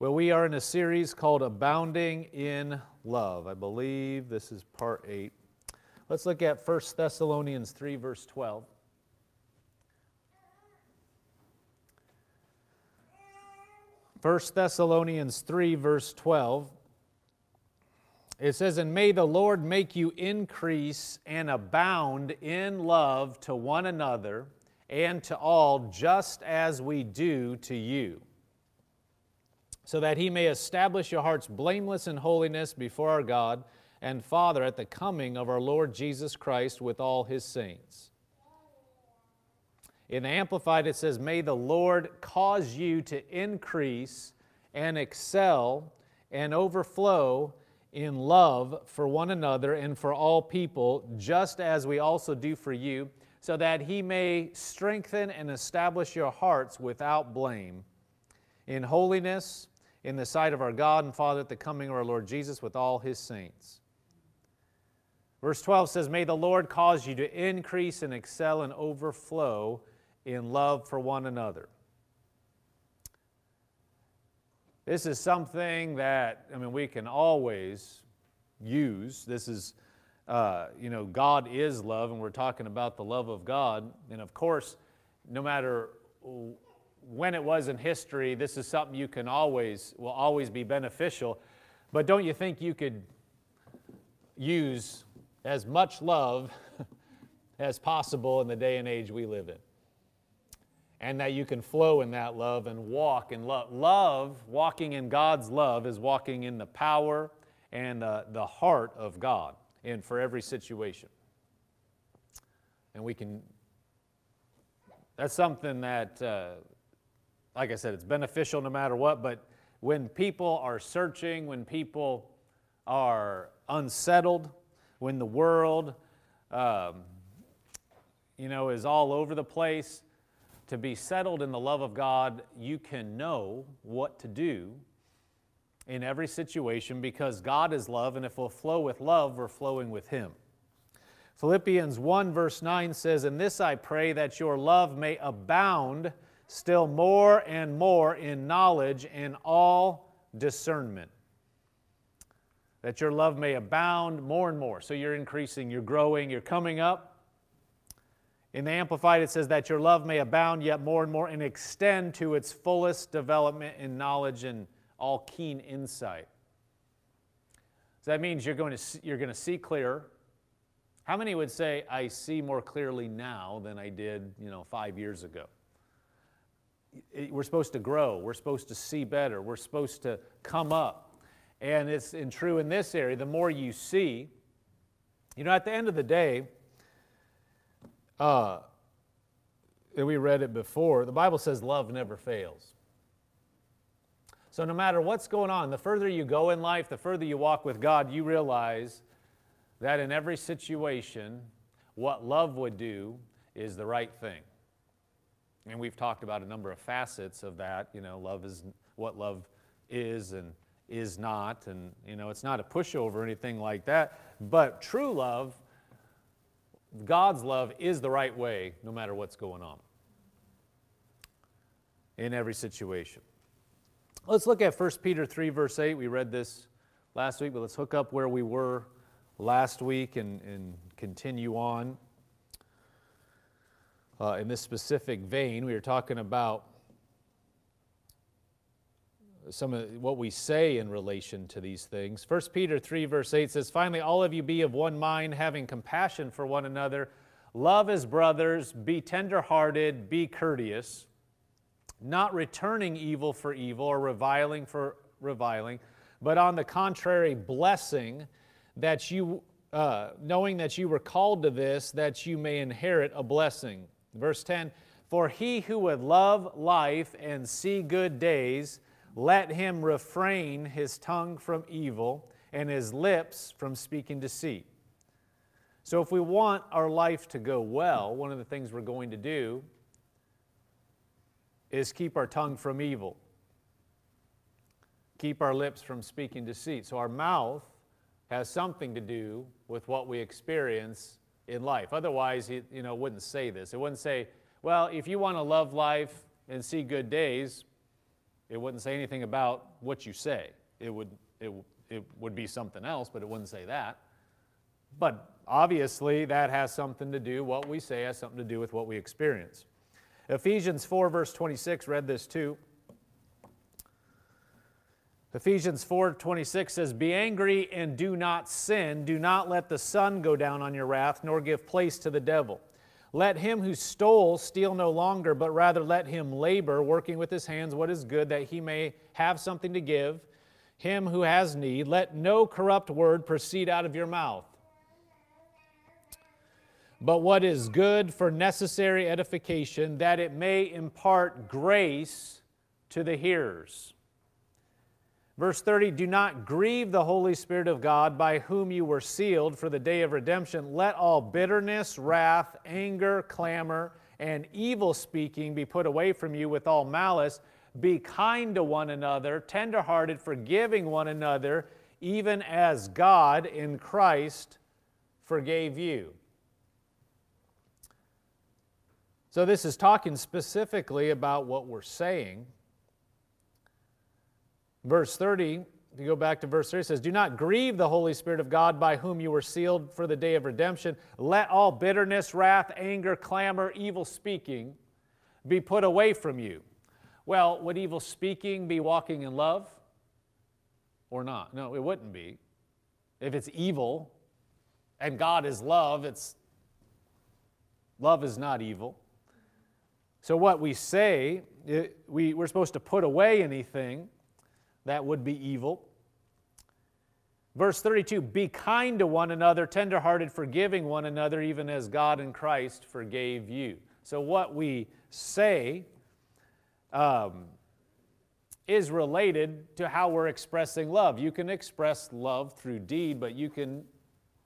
Well, we are in a series called Abounding in Love. I believe this is part 8. Let's look at 1 Thessalonians 3, verse 12. First Thessalonians 3, verse 12. It says, And may the Lord make you increase and abound in love to one another and to all, just as we do to you so that he may establish your hearts blameless in holiness before our God and Father at the coming of our Lord Jesus Christ with all his saints. In Amplified, it says, May the Lord cause you to increase and excel and overflow in love for one another and for all people, just as we also do for you, so that he may strengthen and establish your hearts without blame in holiness in the sight of our God and Father at the coming of our Lord Jesus with all his saints. Verse 12 says, May the Lord cause you to increase and excel and overflow in love for one another. This is something that, I mean, we can always use. This is, uh, you know, God is love, and we're talking about the love of God. And of course, no matter when it was in history, this is something you can always, will always be beneficial. But don't you think you could use as much love as possible in the day and age we live in? And that you can flow in that love and walk in love. Love, walking in God's love, is walking in the power and uh, the heart of God and for every situation. And we can, that's something that uh, like I said, it's beneficial no matter what, but when people are searching, when people are unsettled, when the world, um, you know, is all over the place, to be settled in the love of God, you can know what to do in every situation because God is love, and if we'll flow with love, we're flowing with Him. Philippians 1, verse 9 says, In this I pray that your love may abound still more and more in knowledge and all discernment. That your love may abound more and more. So you're increasing, you're growing, you're coming up. In the Amplified, it says that your love may abound yet more and more and extend to its fullest development in knowledge and all keen insight. So that means you're going to see, you're going to see clearer. How many would say, I see more clearly now than I did, you know, five years ago? We're supposed to grow. We're supposed to see better. We're supposed to come up. And it's true in this area. The more you see, you know, at the end of the day, uh, and we read it before, the Bible says love never fails. So no matter what's going on, the further you go in life, the further you walk with God, you realize that in every situation, what love would do is the right thing. And we've talked about a number of facets of that. You know, love is what love is and is not. And, you know, it's not a pushover or anything like that. But true love, God's love, is the right way no matter what's going on in every situation. Let's look at 1 Peter 3, verse 8. We read this last week, but let's hook up where we were last week and, and continue on uh, in this specific vein. We are talking about some of what we say in relation to these things. 1 Peter 3, verse 8 says, Finally, all of you be of one mind, having compassion for one another. Love as brothers, be tenderhearted, be courteous, not returning evil for evil or reviling for reviling, but on the contrary, blessing that you, uh, knowing that you were called to this, that you may inherit a blessing. Verse 10 For he who would love life and see good days, let him refrain his tongue from evil and his lips from speaking deceit. So, if we want our life to go well, one of the things we're going to do is keep our tongue from evil, keep our lips from speaking deceit. So, our mouth has something to do with what we experience in life. Otherwise, he you know, wouldn't say this. It wouldn't say, well, if you want to love life and see good days, It wouldn't say anything about what you say. It would, it, it would be something else, but it wouldn't say that. But obviously, that has something to do, what we say has something to do with what we experience. Ephesians 4, verse 26, read this too. Ephesians 4:26 says, "Be angry and do not sin. Do not let the sun go down on your wrath, nor give place to the devil. Let him who stole steal no longer, but rather let him labor, working with his hands what is good, that he may have something to give. Him who has need, let no corrupt word proceed out of your mouth, but what is good for necessary edification, that it may impart grace to the hearers." Verse 30 Do not grieve the Holy Spirit of God, by whom you were sealed for the day of redemption. Let all bitterness, wrath, anger, clamor, and evil speaking be put away from you with all malice. Be kind to one another, tenderhearted, forgiving one another, even as God in Christ forgave you. So, this is talking specifically about what we're saying Verse 30, if you go back to verse 30, it says, Do not grieve the Holy Spirit of God by whom you were sealed for the day of redemption. Let all bitterness, wrath, anger, clamor, evil speaking be put away from you. Well, would evil speaking be walking in love or not? No, it wouldn't be. If it's evil and God is love, it's love is not evil. So what we say, it, we, we're supposed to put away anything that would be evil. Verse 32 Be kind to one another, tenderhearted, forgiving one another, even as God in Christ forgave you. So, what we say um, is related to how we're expressing love. You can express love through deed, but you can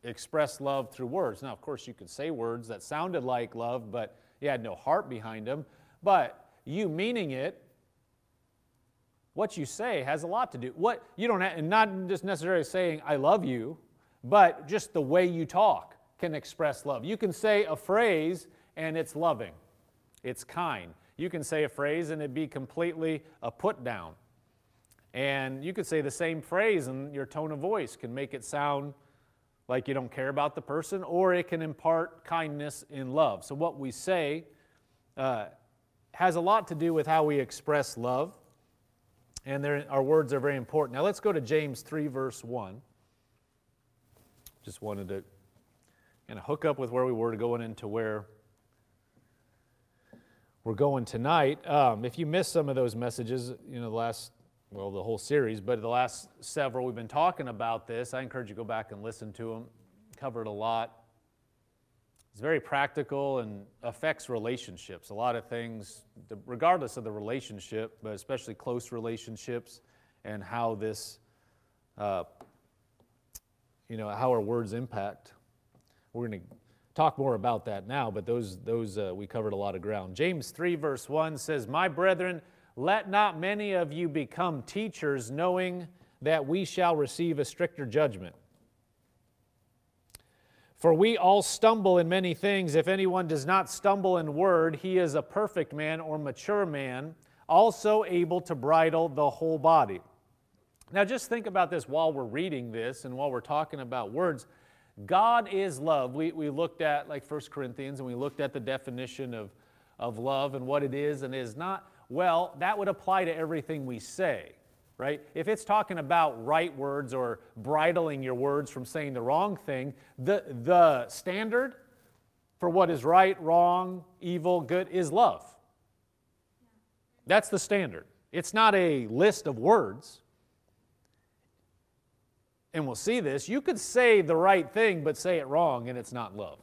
express love through words. Now, of course, you could say words that sounded like love, but you had no heart behind them. But you meaning it what you say has a lot to do. What you don't have, and not just necessarily saying I love you, but just the way you talk can express love. You can say a phrase and it's loving. It's kind. You can say a phrase and it be completely a put down. And you could say the same phrase and your tone of voice can make it sound like you don't care about the person, or it can impart kindness in love. So, what we say uh, has a lot to do with how we express love and our words are very important. Now let's go to James 3, verse 1. Just wanted to kind of hook up with where we were going into where we're going tonight. Um, if you missed some of those messages, you know, the last, well, the whole series, but the last several, we've been talking about this. I encourage you to go back and listen to them. Covered a lot. It's very practical and affects relationships. A lot of things, regardless of the relationship, but especially close relationships, and how this, uh, you know, how our words impact. We're going to talk more about that now, but those, those uh, we covered a lot of ground. James 3, verse 1 says, My brethren, let not many of you become teachers, knowing that we shall receive a stricter judgment. For we all stumble in many things. If anyone does not stumble in word, he is a perfect man or mature man, also able to bridle the whole body. Now, just think about this while we're reading this and while we're talking about words. God is love. We, we looked at, like 1 Corinthians, and we looked at the definition of, of love and what it is and is not. Well, that would apply to everything we say right? If it's talking about right words or bridling your words from saying the wrong thing, the, the standard for what is right, wrong, evil, good is love. That's the standard. It's not a list of words. And we'll see this. You could say the right thing, but say it wrong, and it's not love.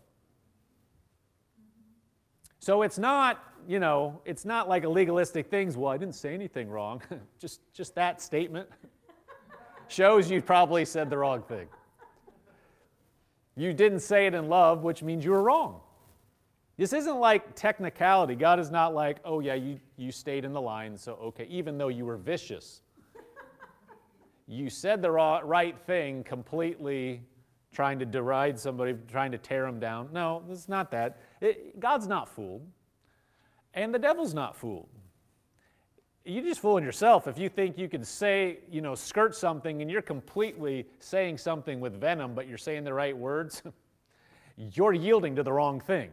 So it's not you know, it's not like a legalistic things. Well, I didn't say anything wrong. just, just that statement shows you probably said the wrong thing. You didn't say it in love, which means you were wrong. This isn't like technicality. God is not like, oh, yeah, you, you stayed in the line, so okay, even though you were vicious. you said the right thing completely trying to deride somebody, trying to tear them down. No, it's not that. It, God's not fooled. And the devil's not fooled. you're just fooling yourself if you think you can say, you know, skirt something and you're completely saying something with venom, but you're saying the right words. you're yielding to the wrong thing.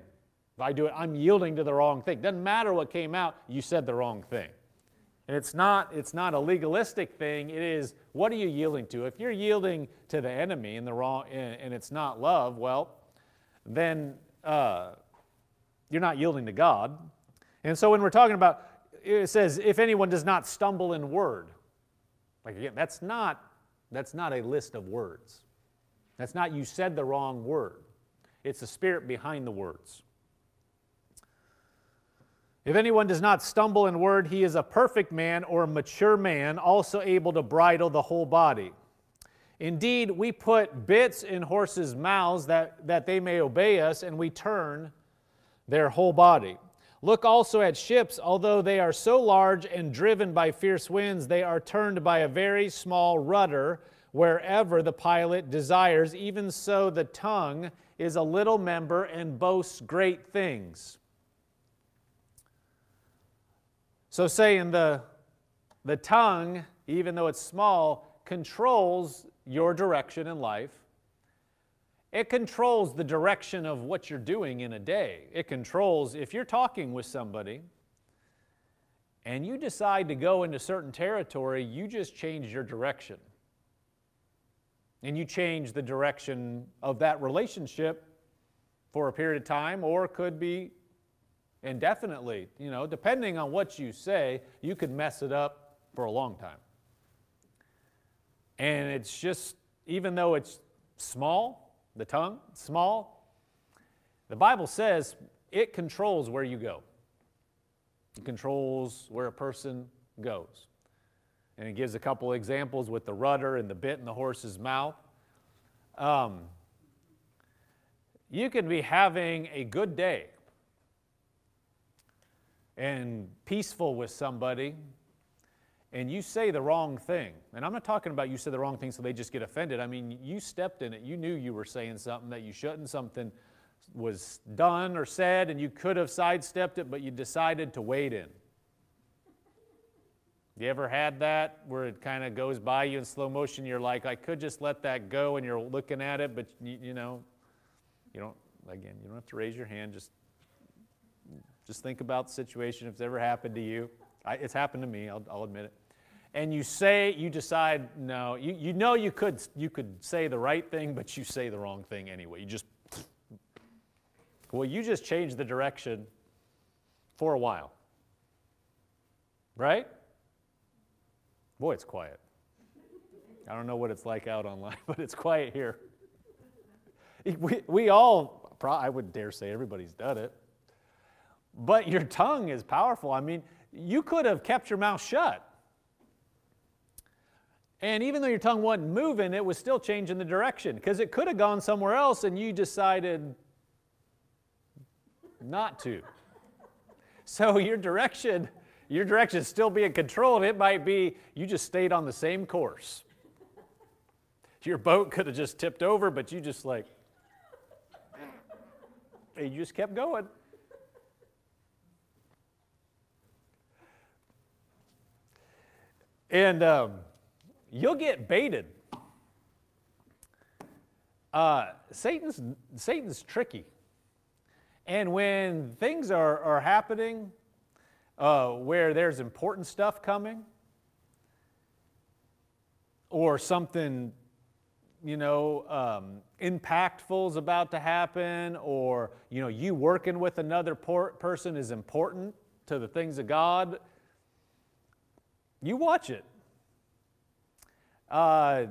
If I do it, I'm yielding to the wrong thing. Doesn't matter what came out, you said the wrong thing. And it's not, it's not a legalistic thing. It is what are you yielding to? If you're yielding to the enemy and the wrong and, and it's not love, well, then uh, you're not yielding to God. And so when we're talking about it says, if anyone does not stumble in word. Like again, that's not, that's not a list of words. That's not you said the wrong word. It's the spirit behind the words. If anyone does not stumble in word, he is a perfect man or a mature man, also able to bridle the whole body. Indeed, we put bits in horses' mouths that, that they may obey us, and we turn their whole body. Look also at ships, although they are so large and driven by fierce winds, they are turned by a very small rudder wherever the pilot desires. Even so, the tongue is a little member and boasts great things. So, saying the, the tongue, even though it's small, controls your direction in life it controls the direction of what you're doing in a day. It controls if you're talking with somebody and you decide to go into certain territory, you just change your direction. And you change the direction of that relationship for a period of time or could be indefinitely. You know, depending on what you say, you could mess it up for a long time. And it's just, even though it's small, the tongue, small. The Bible says it controls where you go, it controls where a person goes. And it gives a couple examples with the rudder and the bit in the horse's mouth. Um, you can be having a good day and peaceful with somebody, and you say the wrong thing, and I'm not talking about you said the wrong thing so they just get offended. I mean, you stepped in it. You knew you were saying something that you shouldn't. Something was done or said, and you could have sidestepped it, but you decided to wade in. You ever had that where it kind of goes by you in slow motion? You're like, I could just let that go, and you're looking at it, but you, you know, you don't. Again, you don't have to raise your hand. Just, just think about the situation if it's ever happened to you. I, it's happened to me. I'll, I'll admit it and you say you decide no you, you know you could you could say the right thing but you say the wrong thing anyway. You just well you just change the direction for a while. Right? Boy it's quiet. I don't know what it's like out online but it's quiet here. We, we all i would dare say everybody's done it. But your tongue is powerful. I mean you could have kept your mouth shut and even though your tongue wasn't moving, it was still changing the direction because it could have gone somewhere else and you decided not to. So your direction, your direction is still being controlled. It might be you just stayed on the same course. Your boat could have just tipped over, but you just like, you just kept going. And um, you'll get baited. Uh, Satan's, Satan's tricky. And when things are, are happening uh, where there's important stuff coming, or something, you know, um, impactful is about to happen, or, you know, you working with another por- person is important to the things of God, you watch it uh,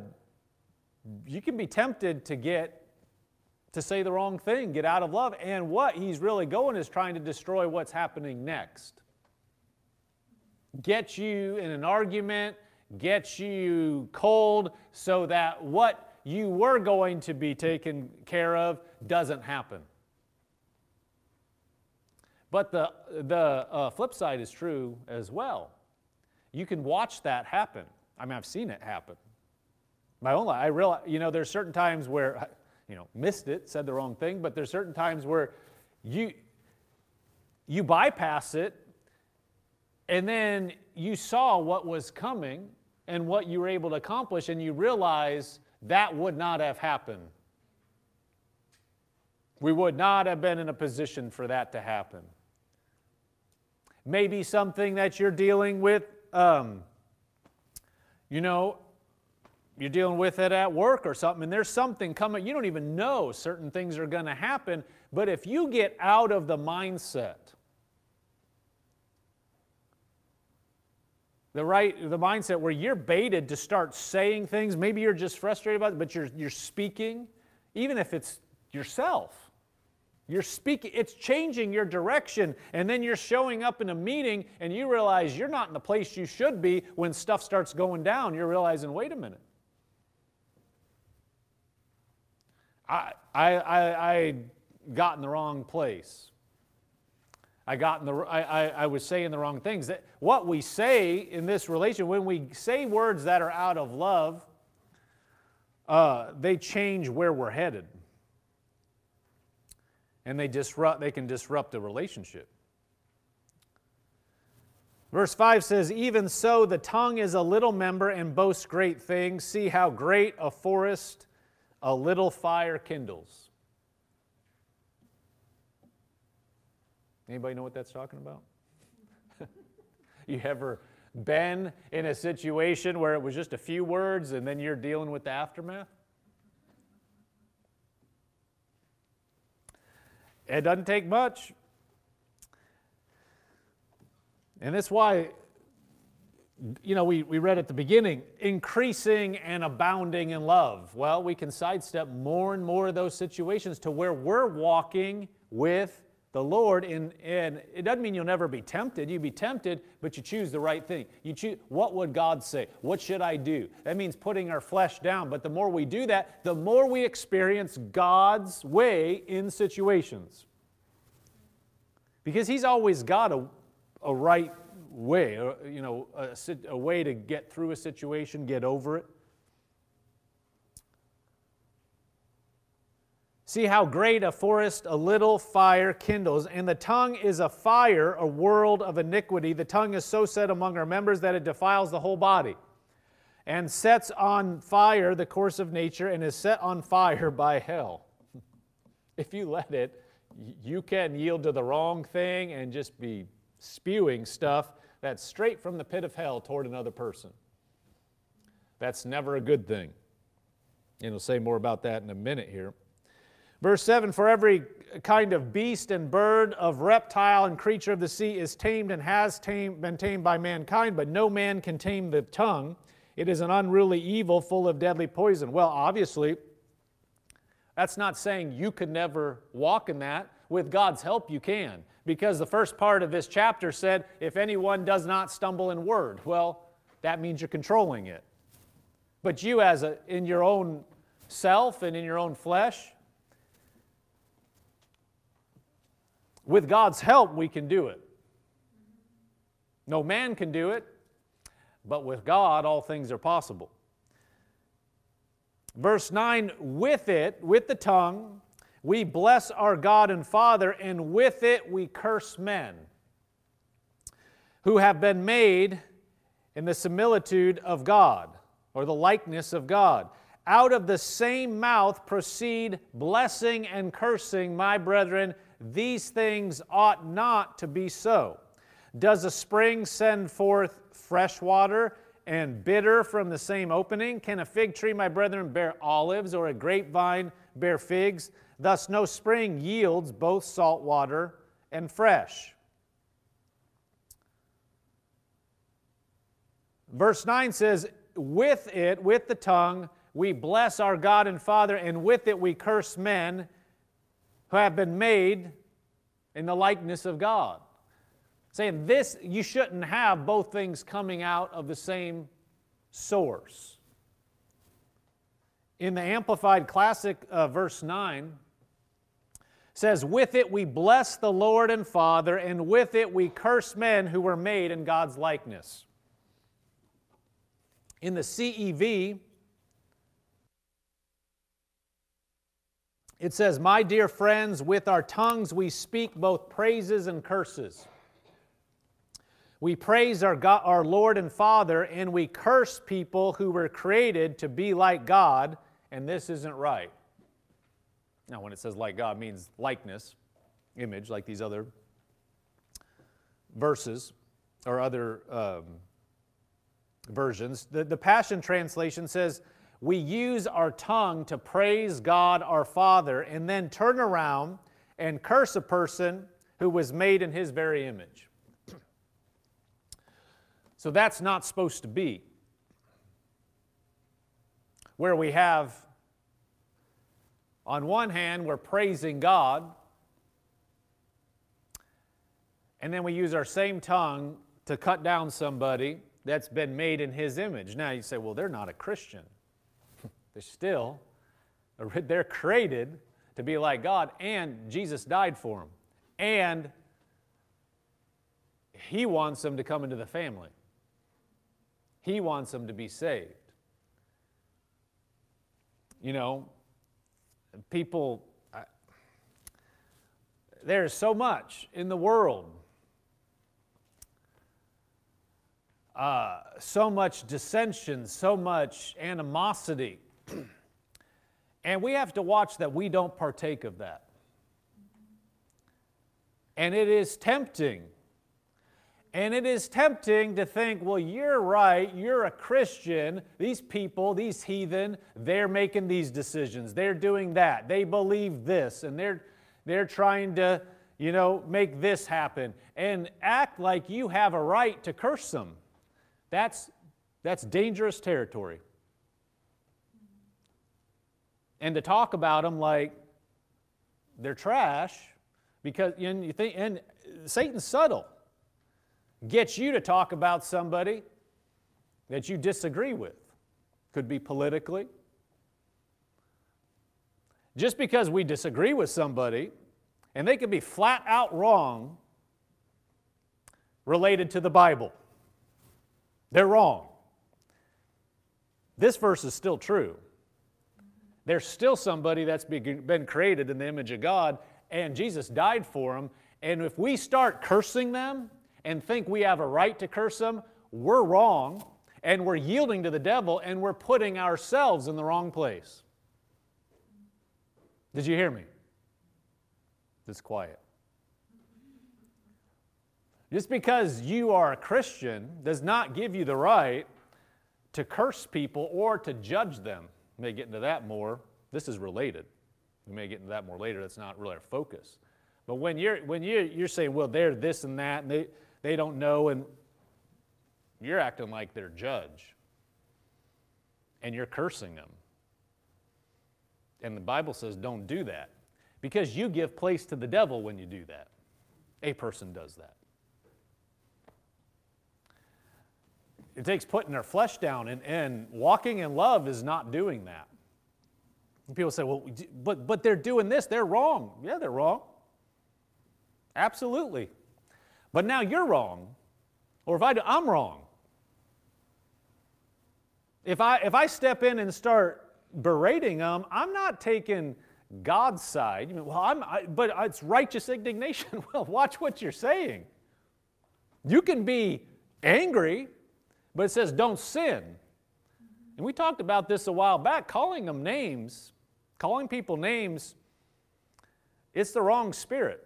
you can be tempted to get to say the wrong thing, get out of love. And what he's really going is trying to destroy what's happening next. Get you in an argument, get you cold, so that what you were going to be taken care of doesn't happen. But the, the uh, flip side is true as well. You can watch that happen. I mean, I've seen it happen my own life. I realize, you know, there's certain times where, I, you know, missed it, said the wrong thing, but there's certain times where you you bypass it And then you saw what was coming and what you were able to accomplish, and you realize that would not have happened. We would not have been in a position for that to happen. Maybe something that you're dealing with, um, you know, you're dealing with it at work or something, and there's something coming. You don't even know certain things are going to happen. But if you get out of the mindset the right the mindset where you're baited to start saying things maybe you're just frustrated about it but you're you're speaking even if it's yourself you're speaking it's changing your direction and then you're showing up in a meeting and you realize you're not in the place you should be when stuff starts going down you're realizing wait a minute i i i, I got in the wrong place I got in the, I, I, I, was saying the wrong things. That what we say in this relation, when we say words that are out of love, uh, they change where we're headed, and they disrupt. They can disrupt a relationship. Verse 5 says, Even so, the tongue is a little member and boasts great things. See how great a forest a little fire kindles. Anybody know what that's talking about? you ever been in a situation where it was just a few words and then you're dealing with the aftermath? It doesn't take much. And that's why, you know, we, we read at the beginning increasing and abounding in love. Well, we can sidestep more and more of those situations to where we're walking with the Lord, and, and it doesn't mean you'll never be tempted. You'd be tempted, but you choose the right thing. You choose what would God say? What should I do? That means putting our flesh down. But the more we do that, the more we experience God's way in situations. Because He's always got a, a right way, you know, a, a way to get through a situation, get over it. See how great a forest a little fire kindles. And the tongue is a fire, a world of iniquity. The tongue is so set among our members that it defiles the whole body and sets on fire the course of nature and is set on fire by hell. if you let it, you can yield to the wrong thing and just be spewing stuff that's straight from the pit of hell toward another person. That's never a good thing. And we'll say more about that in a minute here. Verse 7 For every kind of beast and bird, of reptile and creature of the sea is tamed and has tamed, been tamed by mankind, but no man can tame the tongue. It is an unruly evil full of deadly poison. Well, obviously, that's not saying you could never walk in that. With God's help, you can. Because the first part of this chapter said, if anyone does not stumble in word, well, that means you're controlling it. But you, as a, in your own self and in your own flesh, With God's help, we can do it. No man can do it, but with God, all things are possible. Verse 9, with it, with the tongue, we bless our God and Father, and with it we curse men who have been made in the similitude of God, or the likeness of God. Out of the same mouth proceed blessing and cursing, my brethren. These things ought not to be so. Does a spring send forth fresh water and bitter from the same opening? Can a fig tree, my brethren, bear olives, or a grapevine bear figs? Thus, no spring yields both salt water and fresh. Verse 9 says, With it, with the tongue, we bless our God and Father, and with it we curse men who have been made in the likeness of God. Saying this, you shouldn't have both things coming out of the same source. In the Amplified Classic, uh, verse 9, says, With it we bless the Lord and Father, and with it we curse men who were made in God's likeness. In the CEV, It says, My dear friends, with our tongues we speak both praises and curses. We praise our, God, our Lord and Father, and we curse people who were created to be like God, and this isn't right. Now, when it says like God, means likeness, image, like these other verses or other um, versions. The, the Passion Translation says, We use our tongue to praise God our Father and then turn around and curse a person who was made in his very image. so that's not supposed to be. Where we have, on one hand, we're praising God, and then we use our same tongue to cut down somebody that's been made in his image. Now you say, well, they're not a Christian. they're still, they're created to be like God, and Jesus died for them. And he wants them to come into the family. He wants them to be saved. You know, people, there's so much in the world uh, so much dissension, so much animosity. and we have to watch that we don't partake of that. And it is tempting. And it is tempting to think, well, you're right, you're a Christian. These people, these heathen, they're making these decisions. They're doing that. They believe this, and they're, they're trying to, you know, make this happen. And act like you have a right to curse them. That's, that's dangerous territory. And to talk about them like they're trash, because and you think, and Satan's subtle. Gets you to talk about somebody that you disagree with. Could be politically. Just because we disagree with somebody, and they could be flat out wrong related to the Bible. They're wrong. This verse is still true. There's still somebody that's been created in the image of God, and Jesus died for them. And if we start cursing them and think we have a right to curse them, we're wrong, and we're yielding to the devil, and we're putting ourselves in the wrong place. Did you hear me? It's quiet. Just because you are a Christian does not give you the right to curse people or to judge them. We may get into that more. This is related. We may get into that more later. That's not really our focus. But when you're, when you're, you're saying, well, they're this and that, and they, they don't know, and you're acting like they're judge, and you're cursing them. And the Bible says, don't do that. Because you give place to the devil when you do that. A person does that. It takes putting their flesh down, and, and walking in love is not doing that. And people say, well, but, but they're doing this, they're wrong. Yeah, they're wrong. Absolutely. But now you're wrong, or if I do, I'm wrong. If I, if I step in and start berating them, I'm not taking God's side. You mean, well, I'm, I, but it's righteous indignation. well, watch what you're saying. You can be angry, but it says, don't sin. And we talked about this a while back, calling them names, calling people names, it's the wrong spirit.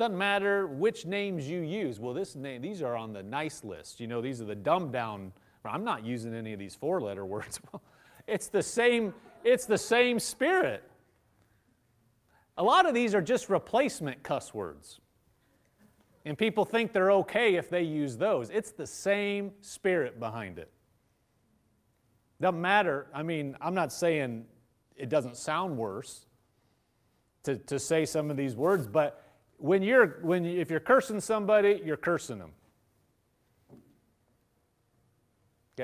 Doesn't matter which names you use. Well, this name, these are on the nice list. You know, these are the dumbed down. I'm not using any of these four letter words. it's the same, it's the same spirit. A lot of these are just replacement cuss words. And people think they're okay if they use those. It's the same spirit behind it. Doesn't matter. I mean, I'm not saying it doesn't sound worse to, to say some of these words, but when you're, when you, if you're cursing somebody, you're cursing them. You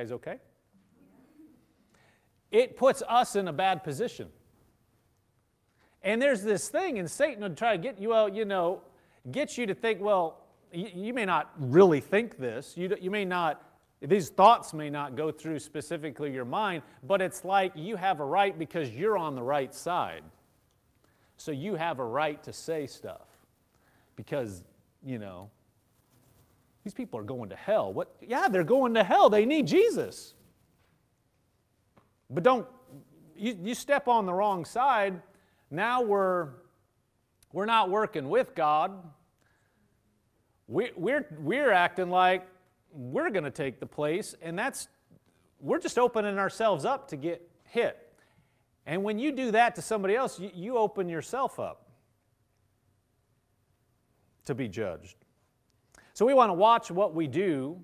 guys okay? It puts us in a bad position. And there's this thing, and Satan will try to get you out, you know, get you to think, well, you, you may not really think this. You, you may not, these thoughts may not go through specifically your mind, but it's like you have a right because you're on the right side. So you have a right to say stuff because, you know, these people are going to hell. What? Yeah, they're going to hell. They need Jesus. But don't, you, you step on the wrong side, now we're, we're not working with God. We, we're, we're acting like we're going to take the place, and that's, we're just opening ourselves up to get hit. And when you do that to somebody else, you, you open yourself up to be judged. So we want to watch what we do,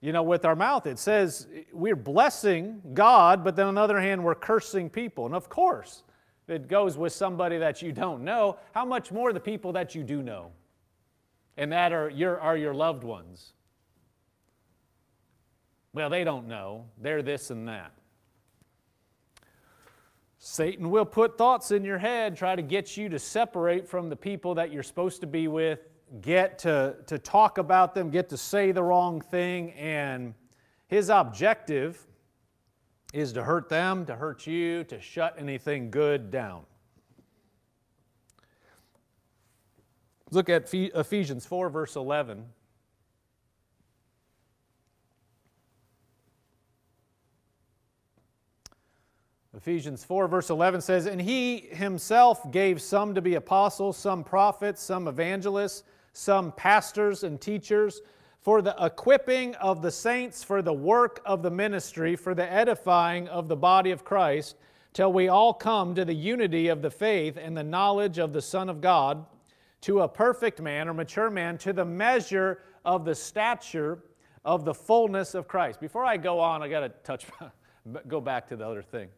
you know, with our mouth. It says we're blessing God, but then on the other hand, we're cursing people. And of course, it goes with somebody that you don't know, how much more the people that you do know? And that are your, are your loved ones. Well, they don't know. They're this and that. Satan will put thoughts in your head, try to get you to separate from the people that you're supposed to be with, get to, to talk about them, get to say the wrong thing, and his objective is to hurt them, to hurt you, to shut anything good down. Look at Ephesians 4, verse 11. Ephesians 4, verse 11 says, And he himself gave some to be apostles, some prophets, some evangelists, some pastors and teachers, for the equipping of the saints for the work of the ministry, for the edifying of the body of Christ, till we all come to the unity of the faith and the knowledge of the Son of God, to a perfect man or mature man, to the measure of the stature of the fullness of Christ. Before I go on, I got to touch, go back to the other thing.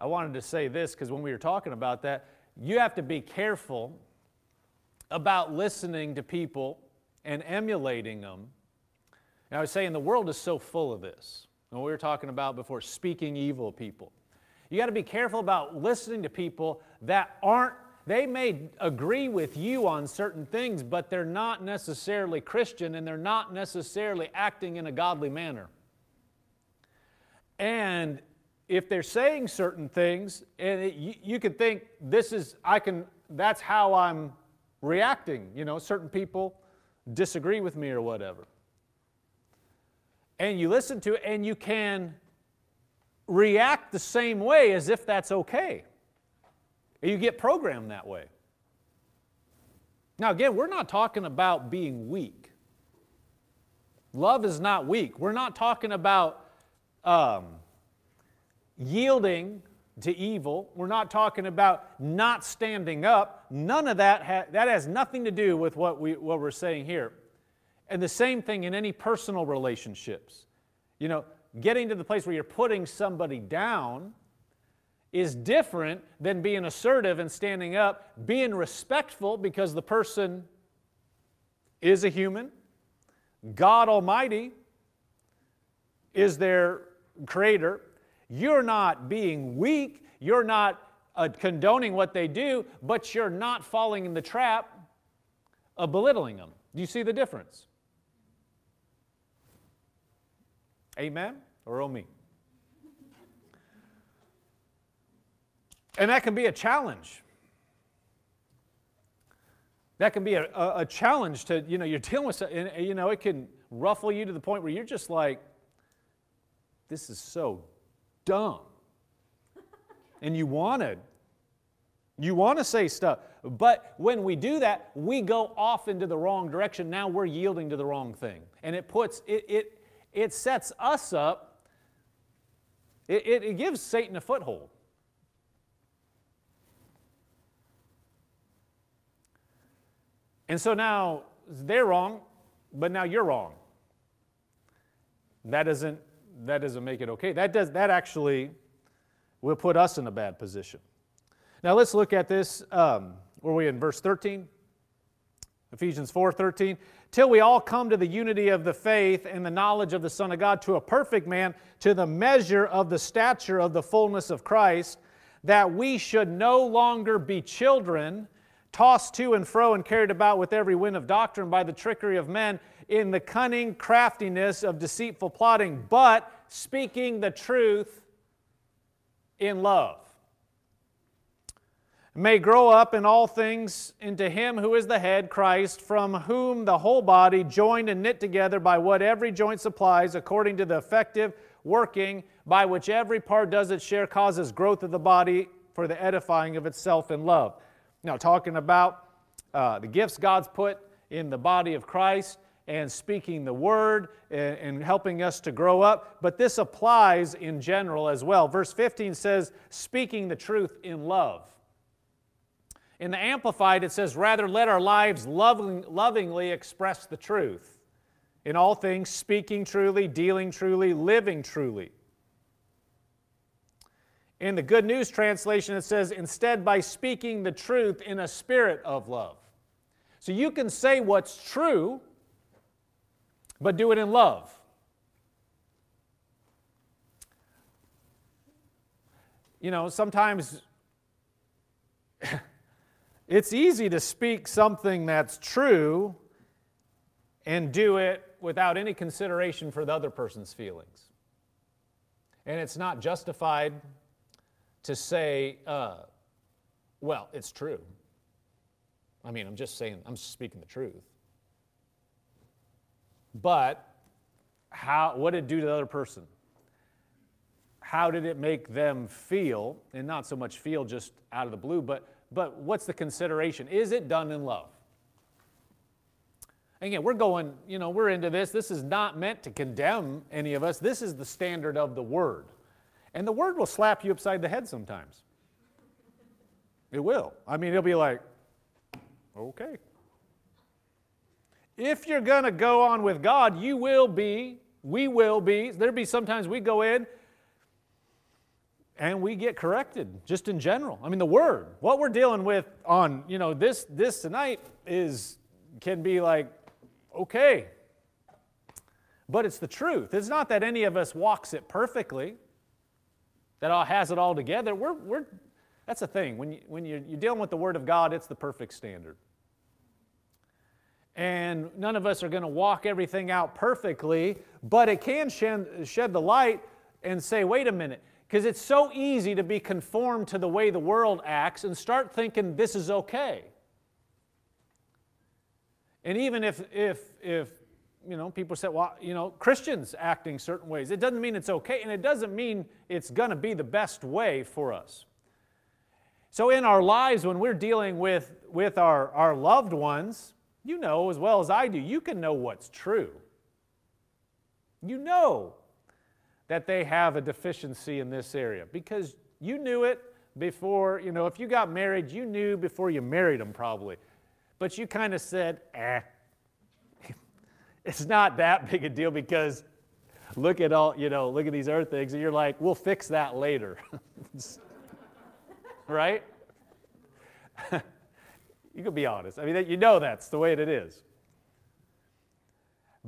I wanted to say this because when we were talking about that, you have to be careful about listening to people and emulating them. And I was saying the world is so full of this. And we were talking about before speaking evil people. You got to be careful about listening to people that aren't, they may agree with you on certain things, but they're not necessarily Christian and they're not necessarily acting in a godly manner. And if they're saying certain things, and it, you, you can think this is, I can, that's how I'm reacting. You know, certain people disagree with me or whatever. And you listen to it, and you can react the same way as if that's okay. You get programmed that way. Now, again, we're not talking about being weak. Love is not weak. We're not talking about um, yielding to evil. We're not talking about not standing up. None of that, ha- that has nothing to do with what, we, what we're saying here. And the same thing in any personal relationships. You know, getting to the place where you're putting somebody down is different than being assertive and standing up, being respectful because the person is a human. God Almighty is their creator. You're not being weak. You're not uh, condoning what they do, but you're not falling in the trap of belittling them. Do you see the difference? Amen or oh me? And that can be a challenge. That can be a, a, a challenge to, you know, you're dealing with, and, you know, it can ruffle you to the point where you're just like, this is so dumb. and you wanted. You want to say stuff. But when we do that, we go off into the wrong direction. Now we're yielding to the wrong thing. And it puts, it, it, it sets us up, it, it, it gives Satan a foothold. And so now they're wrong, but now you're wrong. That doesn't that doesn't make it okay. That, does, that actually will put us in a bad position. Now let's look at this. Um, were we in verse 13? Ephesians 4 13. Till we all come to the unity of the faith and the knowledge of the Son of God, to a perfect man, to the measure of the stature of the fullness of Christ, that we should no longer be children, tossed to and fro and carried about with every wind of doctrine by the trickery of men in the cunning craftiness of deceitful plotting, but speaking the truth in love. may grow up in all things into him who is the head, Christ, from whom the whole body, joined and knit together by what every joint supplies, according to the effective working by which every part does its share, causes growth of the body for the edifying of itself in love. Now, talking about uh, the gifts God's put in the body of Christ and speaking the word and, and, helping us to grow up, but this applies in general as well. Verse 15 says, speaking the truth in love. In the Amplified, it says, Rather, let our lives loving, lovingly express the truth. In all things, speaking truly, dealing truly, living truly. In the Good News translation, it says, Instead, by speaking the truth in a spirit of love. So you can say what's true, but do it in love. You know, sometimes It's easy to speak something that's true and do it without any consideration for the other person's feelings. And it's not justified to say, uh, well, it's true. I mean, I'm just saying, I'm speaking the truth. But how, what did it do to the other person? How did it make them feel? And not so much feel just out of the blue, but but what's the consideration? Is it done in love? Again, we're going, you know, we're into this. This is not meant to condemn any of us. This is the standard of the Word. And the Word will slap you upside the head sometimes. It will. I mean, it'll be like, okay. If you're going to go on with God, you will be, we will be. There'll be sometimes we go in and we get corrected just in general. I mean, the word, what we're dealing with on, you know, this, this tonight is, can be like, okay. But it's the truth. It's not that any of us walks it perfectly, that all has it all together. We're, we're, that's the thing. When, you, when you're, you're dealing with the Word of God, it's the perfect standard. And none of us are going to walk everything out perfectly, but it can shed, the light and say, wait a minute, because it's so easy to be conformed to the way the world acts and start thinking this is okay. And even if, if, if you know, people say, well, you know, Christians acting certain ways, it doesn't mean it's okay, and it doesn't mean it's going to be the best way for us. So, in our lives, when we're dealing with, with our, our loved ones, you know as well as I do, you can know what's true. You know that they have a deficiency in this area because you knew it before, you know, if you got married, you knew before you married them probably. But you kind of said, eh, it's not that big a deal because look at all, you know, look at these earth things, and you're like, we'll fix that later. right? you can be honest. I mean, you know that's the way it is.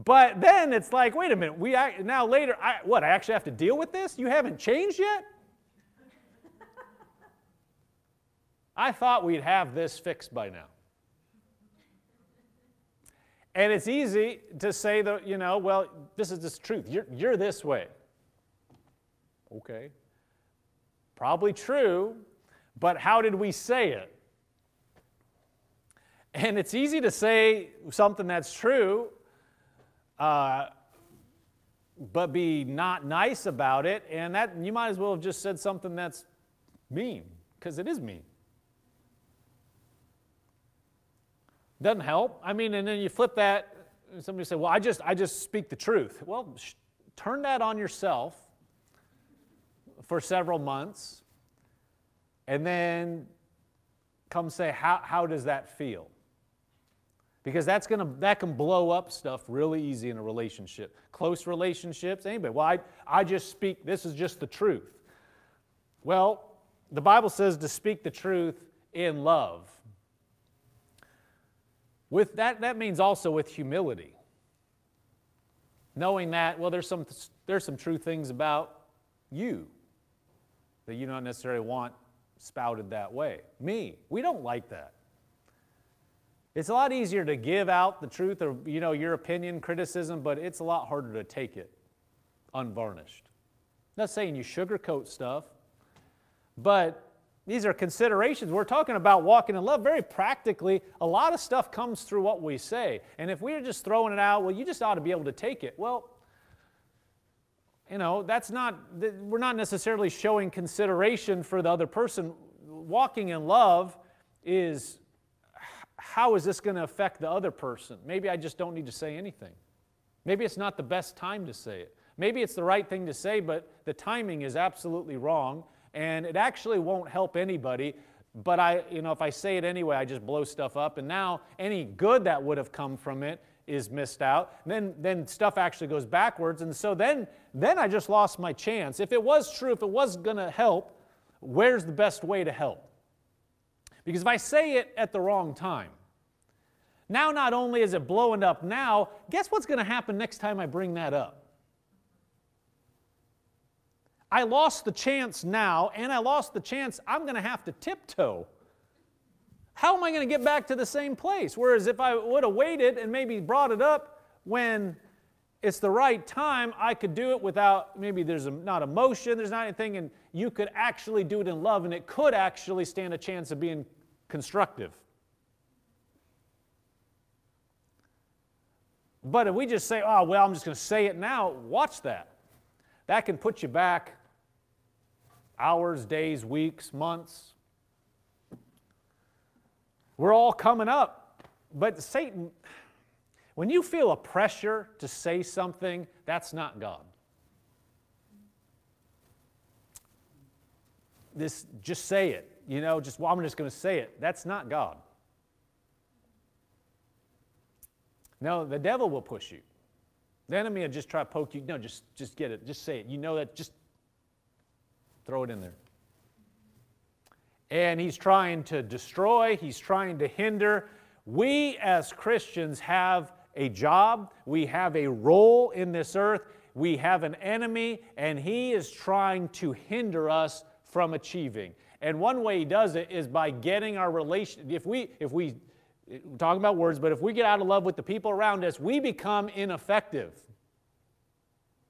But then it's like, wait a minute, we now later, I, what, I actually have to deal with this? You haven't changed yet? I thought we'd have this fixed by now. And it's easy to say that, you know, well, this is the truth. You're, you're this way. Okay. Probably true, but how did we say it? And it's easy to say something that's true uh, but be not nice about it, and that you might as well have just said something that's mean, because it is mean. Doesn't help. I mean, and then you flip that. Somebody say, "Well, I just I just speak the truth." Well, sh- turn that on yourself for several months, and then come say, "How how does that feel?" Because that's gonna that can blow up stuff really easy in a relationship. Close relationships anybody. Well I, I just speak this is just the truth. Well the bible says to speak the truth in love. With that that means also with humility. Knowing that well there's some there's some true things about you that you don't necessarily want spouted that way. Me we don't like that it's a lot easier to give out the truth or you know your opinion, criticism, but it's a lot harder to take it unvarnished. I'm not saying you sugarcoat stuff, but these are considerations. We're talking about walking in love very practically. A lot of stuff comes through what we say. And if we're just throwing it out, well, you just ought to be able to take it. Well, you know, that's not, we're not necessarily showing consideration for the other person. Walking in love is how is this going to affect the other person? Maybe I just don't need to say anything. Maybe it's not the best time to say it. Maybe it's the right thing to say, but the timing is absolutely wrong, and it actually won't help anybody. But I, you know, if I say it anyway, I just blow stuff up, and now any good that would have come from it is missed out. Then, then stuff actually goes backwards, and so then, then I just lost my chance. If it was true, if it was going to help, where's the best way to help? Because if I say it at the wrong time, now not only is it blowing up now, guess what's going to happen next time I bring that up? I lost the chance now, and I lost the chance I'm going to have to tiptoe. How am I going to get back to the same place? Whereas if I would have waited and maybe brought it up when it's the right time, I could do it without maybe there's a, not emotion, there's not anything, and you could actually do it in love, and it could actually stand a chance of being constructive. But if we just say, oh, well, I'm just going to say it now, watch that. That can put you back hours, days, weeks, months. We're all coming up. But Satan, when you feel a pressure to say something, that's not God. This, just say it. You know, just, well, I'm just going to say it. That's not God. No, the devil will push you. The enemy will just try to poke you. No, just, just get it. Just say it. You know that. Just Throw it in there. And he's trying to destroy, he's trying to hinder. We as Christians have a job, we have a role in this earth, we have an enemy, and he is trying to hinder us from achieving. And one way he does it is by getting our relation. If we, if we, talking about words, but if we get out of love with the people around us, we become ineffective.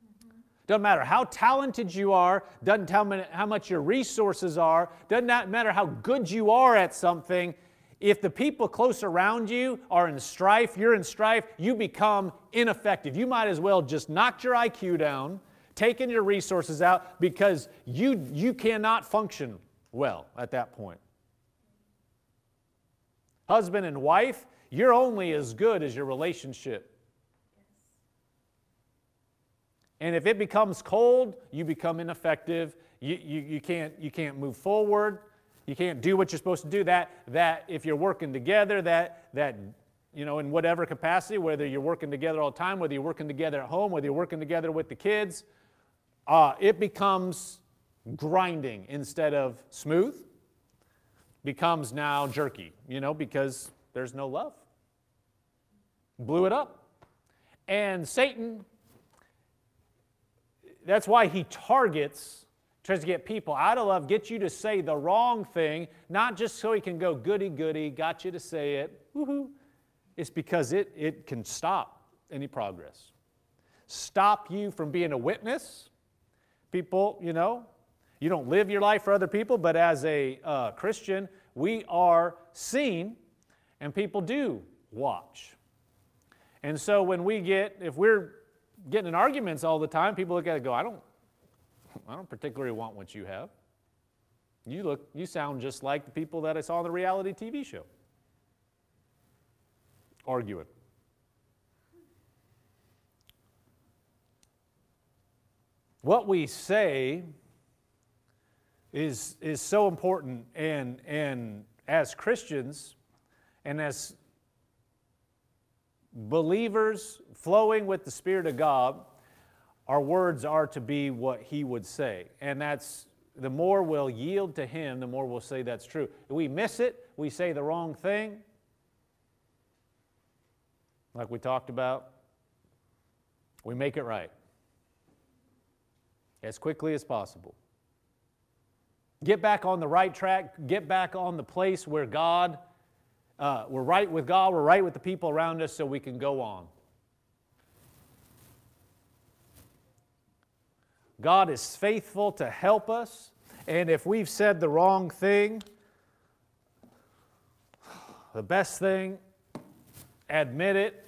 Mm-hmm. Doesn't matter how talented you are, doesn't tell me how much your resources are, doesn't matter how good you are at something. If the people close around you are in strife, you're in strife, you become ineffective. You might as well just knock your IQ down, taking your resources out because you, you cannot function well at that point. Husband and wife, you're only as good as your relationship. And if it becomes cold, you become ineffective. You, you, you, can't, you can't move forward. You can't do what you're supposed to do. That, that if you're working together, that, that, you know, in whatever capacity, whether you're working together all the time, whether you're working together at home, whether you're working together with the kids, uh, it becomes grinding instead of smooth, becomes now jerky, you know, because there's no love. Blew it up. And Satan that's why he targets, tries to get people out of love, get you to say the wrong thing, not just so he can go goody goody, got you to say it, woohoo. It's because it, it can stop any progress. Stop you from being a witness. People, you know, you don't live your life for other people, but as a uh, Christian, we are seen and people do watch. And so when we get, if we're getting in arguments all the time, people look at it and go, I don't, I don't particularly want what you have. You look, you sound just like the people that I saw on the reality TV show. Arguing. What we say is, is so important, and, and as Christians and as believers flowing with the Spirit of God, our words are to be what He would say. And that's the more we'll yield to Him, the more we'll say that's true. If we miss it, we say the wrong thing, like we talked about, we make it right as quickly as possible. Get back on the right track, get back on the place where God uh, we're right with God, we're right with the people around us, so we can go on. God is faithful to help us, And if we've said the wrong thing, the best thing, admit it,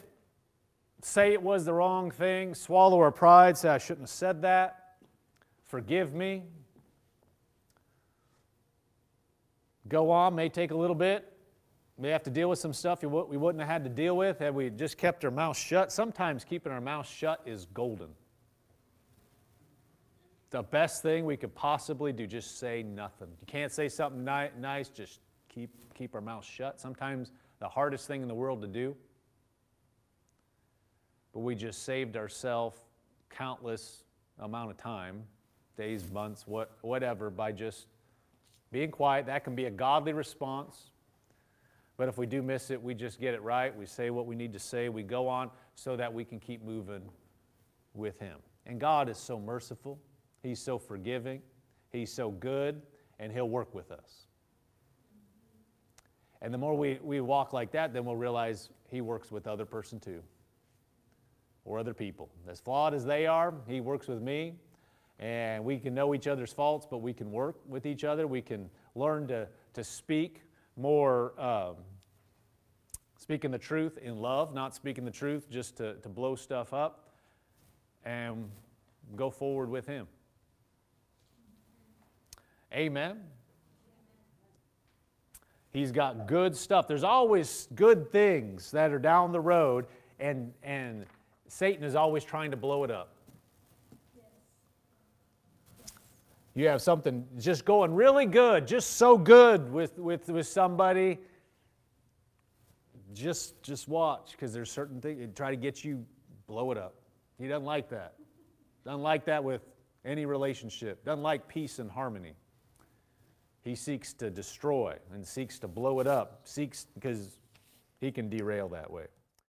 say it was the wrong thing, swallow our pride, say, I shouldn't have said that, forgive me. Go on, may take a little bit. We have to deal with some stuff we wouldn't have had to deal with had we just kept our mouth shut. Sometimes keeping our mouth shut is golden. The best thing we could possibly do, just say nothing. You can't say something ni- nice, just keep, keep our mouth shut. Sometimes the hardest thing in the world to do. But we just saved ourselves countless amount of time, days, months, what, whatever, by just being quiet. That can be a godly response. But if we do miss it, we just get it right. We say what we need to say. We go on so that we can keep moving with Him. And God is so merciful. He's so forgiving. He's so good. And He'll work with us. And the more we, we walk like that, then we'll realize He works with other person too, or other people. As flawed as they are, He works with me. And we can know each other's faults, but we can work with each other. We can learn to, to speak more, um, speaking the truth in love, not speaking the truth just to, to blow stuff up, and go forward with Him. Amen. He's got good stuff. There's always good things that are down the road, and, and Satan is always trying to blow it up. You have something just going really good, just so good with, with, with somebody. Just, just watch, because there's certain things, that try to get you, blow it up. He doesn't like that. Doesn't like that with any relationship. Doesn't like peace and harmony. He seeks to destroy and seeks to blow it up, seeks because he can derail that way.